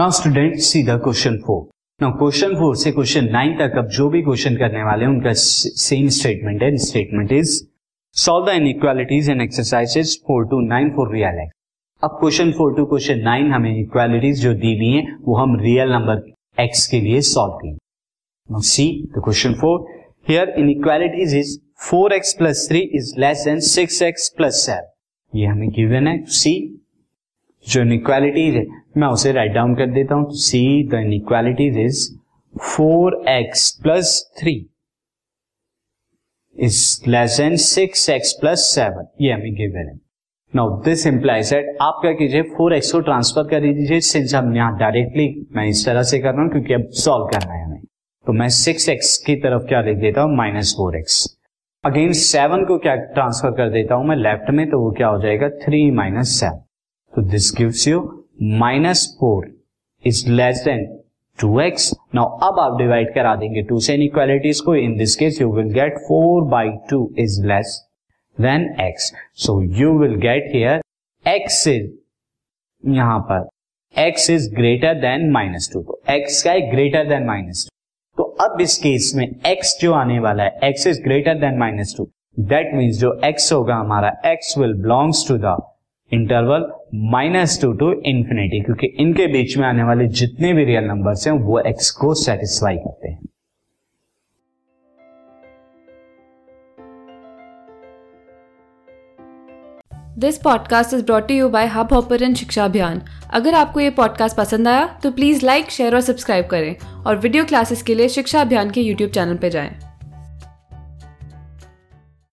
Now student see the question four now question four से question nine तक अब जो भी क्वेश्चन करने वाले हैं, उनका सेम स्टेटमेंट है statement is solve the inequalities and exercises four to nine for real x अब question four to question nine हमें इक्वालिटीज जो दी हुई है, वो हम रियल नंबर एक्स के लिए सॉल्व करेंगे see the question four here inequalities is four x plus three is less than six x plus seven ये हमें गिवन है. सी जो इनइक्वालिटीज है, मैं उसे राइट डाउन कर देता हूँ। See the inequalities is four x plus three is less than six x plus seven ये हमें गिवन है। नाउ दिस इंप्लाइज दैट आप क्या कीजिए फोर एक्स को ट्रांसफ़र कर दीजिए सिंस हम यहाँ डायरेक्टली मैं इस तरह से कर रहा हूँ, क्योंकि अब सॉल्व करना है हमें। तो मैं सिक्स एक्स की तरफ़ क्या लिख देता हूँ minus four x again seven को क्या ट्रांसफ़र कर देता हूँ मैं लेफ़्ट में तो वो क्या हो जाएगा थ्री माइनस सेवन तो this gives you minus four is less than two x now अब आप डिवाइड करा देंगे टू से इनइक्वालिटीज को. In this case you will get four by two is less than x so you will get here x is यहाँ पर. X is greater than minus two तो x का है ग्रेटर देन माइनस टू तो अब इस case में x जो आने वाला है x is greater than minus two that means जो एक्स होगा, हमारा x will belongs to the interval minus two to infinity क्योंकि इनके बीच में आने वाले जितने भी रियल नंबर्स हैं, वो एक्स को सेटिस्फाई करते हैं। This podcast is brought you by Hubhopper Shiksha Abhiyan अगर आपको ये पॉडकास्ट पसंद आया तो प्लीज़ लाइक शेयर और सब्सक्राइब करें। और वीडियो क्लासेस के लिए शिक्षा अभियान के यूट्यूब चैनल पर जाएँ।